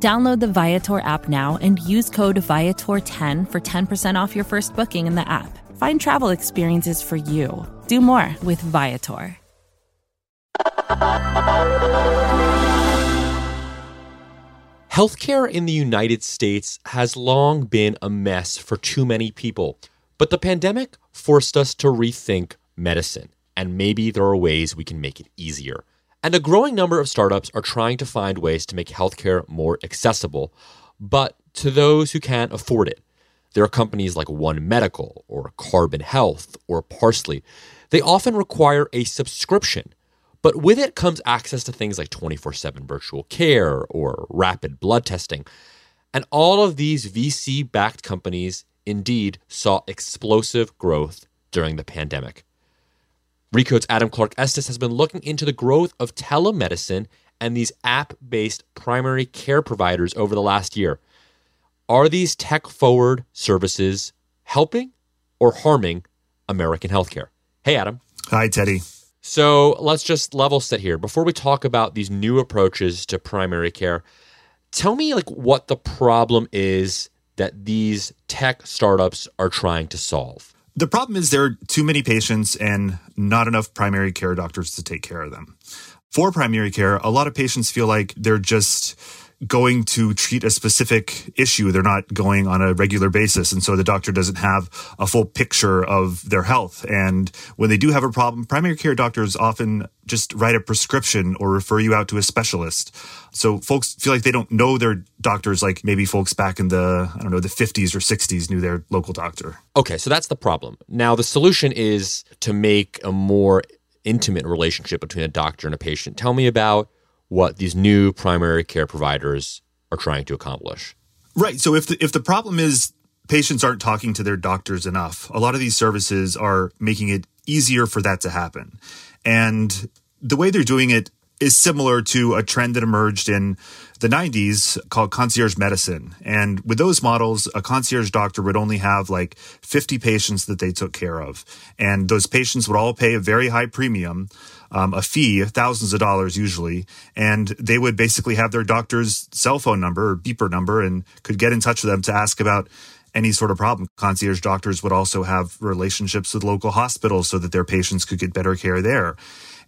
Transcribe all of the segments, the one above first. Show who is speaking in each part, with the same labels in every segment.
Speaker 1: Download the Viator app now and use code Viator10 for 10% off your first booking in the app. Find travel experiences for you. Do more with Viator.
Speaker 2: Healthcare in the United States has long been a mess for too many people, but the pandemic forced us to rethink medicine, and maybe there are ways we can make it easier. And a growing number of startups are trying to find ways to make healthcare more accessible, but to those who can't afford it. There are companies like One Medical or Carbon Health or Parsley. They often require a subscription, but with it comes access to things like 24 7 virtual care or rapid blood testing. And all of these VC backed companies indeed saw explosive growth during the pandemic. Recode's Adam Clark Estes has been looking into the growth of telemedicine and these app based primary care providers over the last year. Are these tech forward services helping or harming American healthcare? Hey, Adam.
Speaker 3: Hi, Teddy.
Speaker 2: So let's just level set here. Before we talk about these new approaches to primary care, tell me like what the problem is that these tech startups are trying to solve.
Speaker 3: The problem is there are too many patients and not enough primary care doctors to take care of them. For primary care, a lot of patients feel like they're just going to treat a specific issue. They're not going on a regular basis. And so the doctor doesn't have a full picture of their health. And when they do have a problem, primary care doctors often just write a prescription or refer you out to a specialist. So folks feel like they don't know their doctors like maybe folks back in the, I don't know, the 50s or 60s knew their local doctor.
Speaker 2: Okay, so that's the problem. Now, the solution is to make a more intimate relationship between a doctor and a patient. Tell me about what these new primary care providers are trying to accomplish.
Speaker 3: Right. So if the if the problem is patients aren't talking to their doctors enough, a lot of these services are making it easier for that to happen. And the way they're doing it is similar to a trend that emerged in the 90s called concierge medicine. And with those models, a concierge doctor would only have like 50 patients that they took care of. And those patients would all pay a very high premium, um, a fee, thousands of dollars usually. And they would basically have their doctor's cell phone number or beeper number and could get in touch with them to ask about any sort of problem. Concierge doctors would also have relationships with local hospitals so that their patients could get better care there.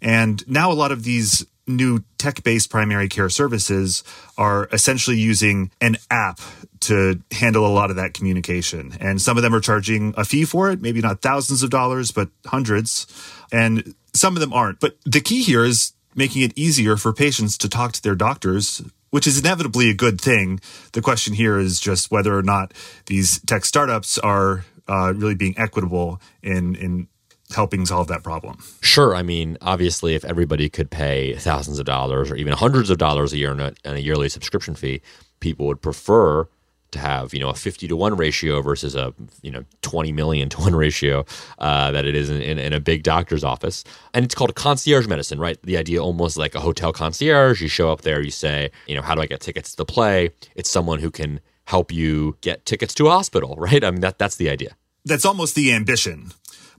Speaker 3: And now a lot of these new tech based primary care services are essentially using an app to handle a lot of that communication. And some of them are charging a fee for it, maybe not thousands of dollars, but hundreds. And some of them aren't. But the key here is making it easier for patients to talk to their doctors which is inevitably a good thing. The question here is just whether or not these tech startups are uh, really being equitable in in helping solve that problem.
Speaker 2: Sure. I mean, obviously, if everybody could pay thousands of dollars or even hundreds of dollars a year on a, on a yearly subscription fee, people would prefer to have you know a 50 to 1 ratio versus a you know 20 million to 1 ratio uh, that it is in, in, in, a big doctor's office. And it's called concierge medicine right? The idea almost like a hotel concierge. You show up there you say you know how do i get tickets to the play? It's someone who can help you get tickets to a hospital right? I mean that that's the idea.
Speaker 3: That's almost the ambition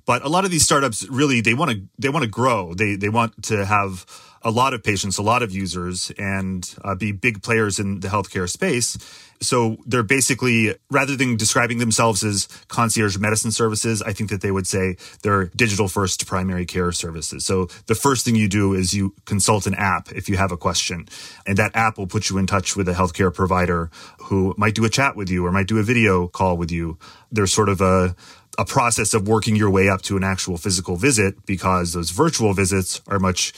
Speaker 3: but a lot of these startups really they want to they want to grow. They they want to have a lot of patients, a lot of users, and uh, be big players in the healthcare space. So they're basically, rather than describing themselves as concierge medicine services, I think that they would say they're digital first primary care services. So the first thing you do is you consult an app if you have a question, and that app will put you in touch with a healthcare provider who might do a chat with you or might do a video call with you. There's sort of a a process of working your way up to an actual physical visit because those virtual visits are much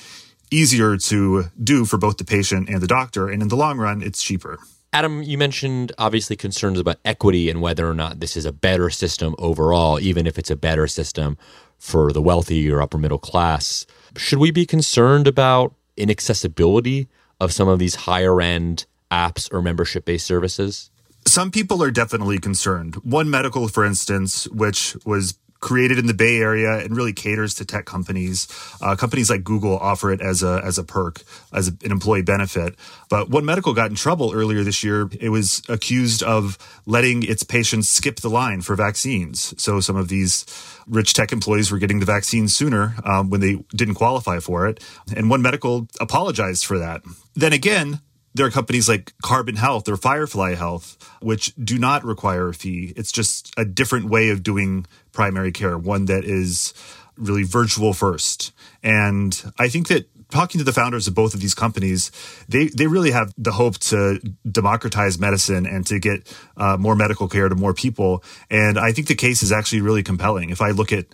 Speaker 3: easier to do for both the patient and the doctor. And in the long run, it's cheaper.
Speaker 2: Adam, you mentioned obviously concerns about equity and whether or not this is a better system overall, even if it's a better system for the wealthy or upper middle class. Should we be concerned about inaccessibility of some of these higher end apps or membership based services?
Speaker 3: Some people are definitely concerned. One Medical, for instance, which was created in the Bay Area and really caters to tech companies. Uh, companies like Google offer it as a as a perk, as a, an employee benefit. But One Medical got in trouble earlier this year. It was accused of letting its patients skip the line for vaccines. So some of these rich tech employees were getting the vaccine sooner um, when they didn't qualify for it, and One Medical apologized for that. Then again, there are companies like Carbon Health or Firefly Health, which do not require a fee. It's just a different way of doing primary care, one that is really virtual first. And I think that talking to the founders of both of these companies, they, they really have the hope to democratize medicine and to get uh, more medical care to more people. And I think the case is actually really compelling. If I look at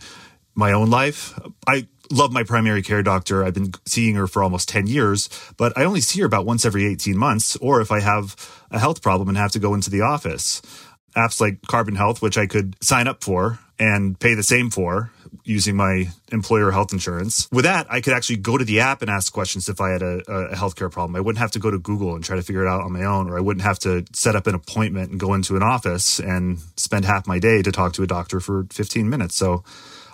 Speaker 3: my own life, I love my primary care doctor. I've been seeing her for almost 10 years, but I only see her about once every 18 months, or if I have a health problem and have to go into the office. Apps like Carbon Health, which I could sign up for and pay the same for using my employer health insurance. With that, I could actually go to the app and ask questions if I had a, a healthcare problem. I wouldn't have to go to Google and try to figure it out on my own, or I wouldn't have to set up an appointment and go into an office and spend half my day to talk to a doctor for 15 minutes. So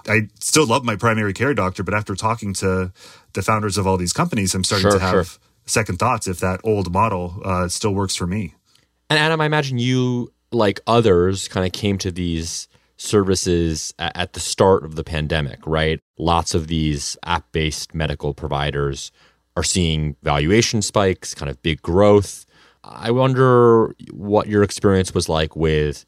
Speaker 3: I still love my primary care doctor, but after talking to the founders of all these companies, I'm starting sure, to have sure. second thoughts if that old model uh, still works for me.
Speaker 2: And Adam, I imagine you, like others, kind of came to these services at the start of the pandemic, right? Lots of these app based medical providers are seeing valuation spikes, kind of big growth. I wonder what your experience was like with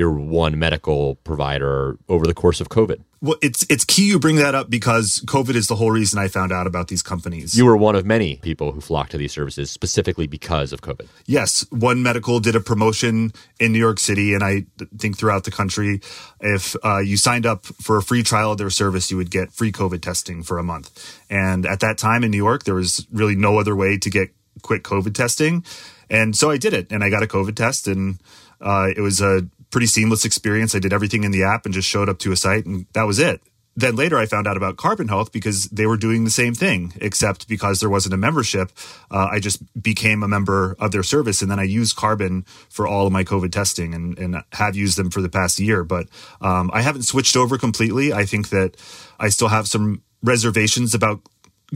Speaker 2: your one medical provider over the course of COVID?
Speaker 3: Well, it's it's key you bring that up because COVID is the whole reason I found out about these companies.
Speaker 2: You were one of many people who flocked to these services specifically because of COVID.
Speaker 3: Yes, One Medical did a promotion in New York City, and I think throughout the country. If uh, you signed up for a free trial of their service, you would get free COVID testing for a month. And at that time in New York, there was really no other way to get quick COVID testing, and so I did it, and I got a COVID test, and uh, it was a pretty seamless experience. I did everything in the app and just showed up to a site and that was it. Then later I found out about Carbon Health because they were doing the same thing, except because there wasn't a membership, uh, I just became a member of their service. And then I used Carbon for all of my COVID testing and, and have used them for the past year. But um, I haven't switched over completely. I think that I still have some reservations about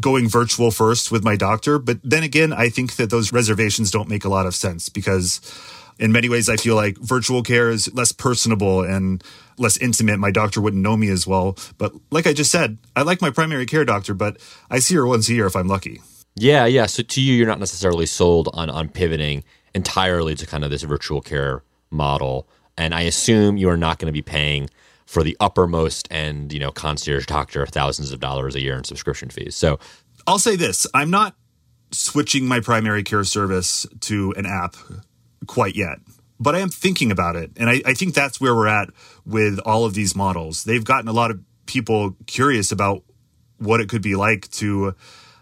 Speaker 3: going virtual first with my doctor. But then again, I think that those reservations don't make a lot of sense because in many ways, I feel like virtual care is less personable and less intimate. My doctor wouldn't know me as well. But like I just said, I like my primary care doctor, but I see her once a year if I'm lucky.
Speaker 2: Yeah, yeah. So to you, you're not necessarily sold on on pivoting entirely to kind of this virtual care model. And I assume you are not going to be paying for the uppermost and you know concierge doctor thousands of dollars a year in subscription fees. So
Speaker 3: I'll say this: I'm not switching my primary care service to an app quite yet. But I am thinking about it. And I, I think that's where we're at with all of these models. They've gotten a lot of people curious about what it could be like to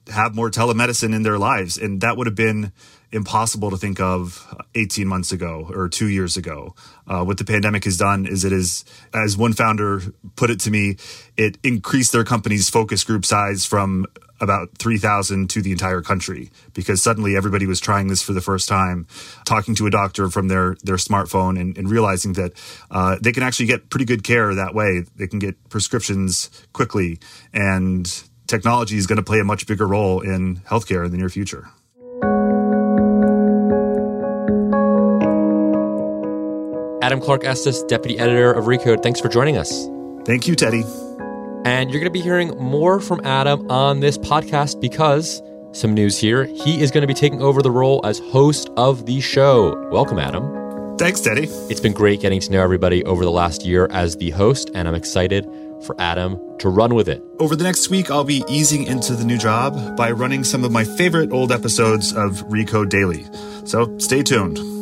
Speaker 3: have more telemedicine in their lives. And that would have been impossible to think of 18 months ago or two years ago. Uh, what the pandemic has done is it is, as one founder put it to me, it increased their company's focus group size from about 3,000 to the entire country because suddenly everybody was trying this for the first time, talking to a doctor from their, their smartphone and, and realizing that uh, they can actually get pretty good care that way. They can get prescriptions quickly, and technology is going to play a much bigger role in healthcare in the near future.
Speaker 2: Adam Clark Estes, Deputy Editor of Recode, thanks for joining us.
Speaker 3: Thank you, Teddy.
Speaker 2: And you're going to be hearing more from Adam on this podcast because some news here. He is going to be taking over the role as host of the show. Welcome, Adam.
Speaker 3: Thanks, Teddy.
Speaker 2: It's been great getting to know everybody over the last year as the host, and I'm excited for Adam to run with it.
Speaker 3: Over the next week, I'll be easing into the new job by running some of my favorite old episodes of Recode Daily. So stay tuned.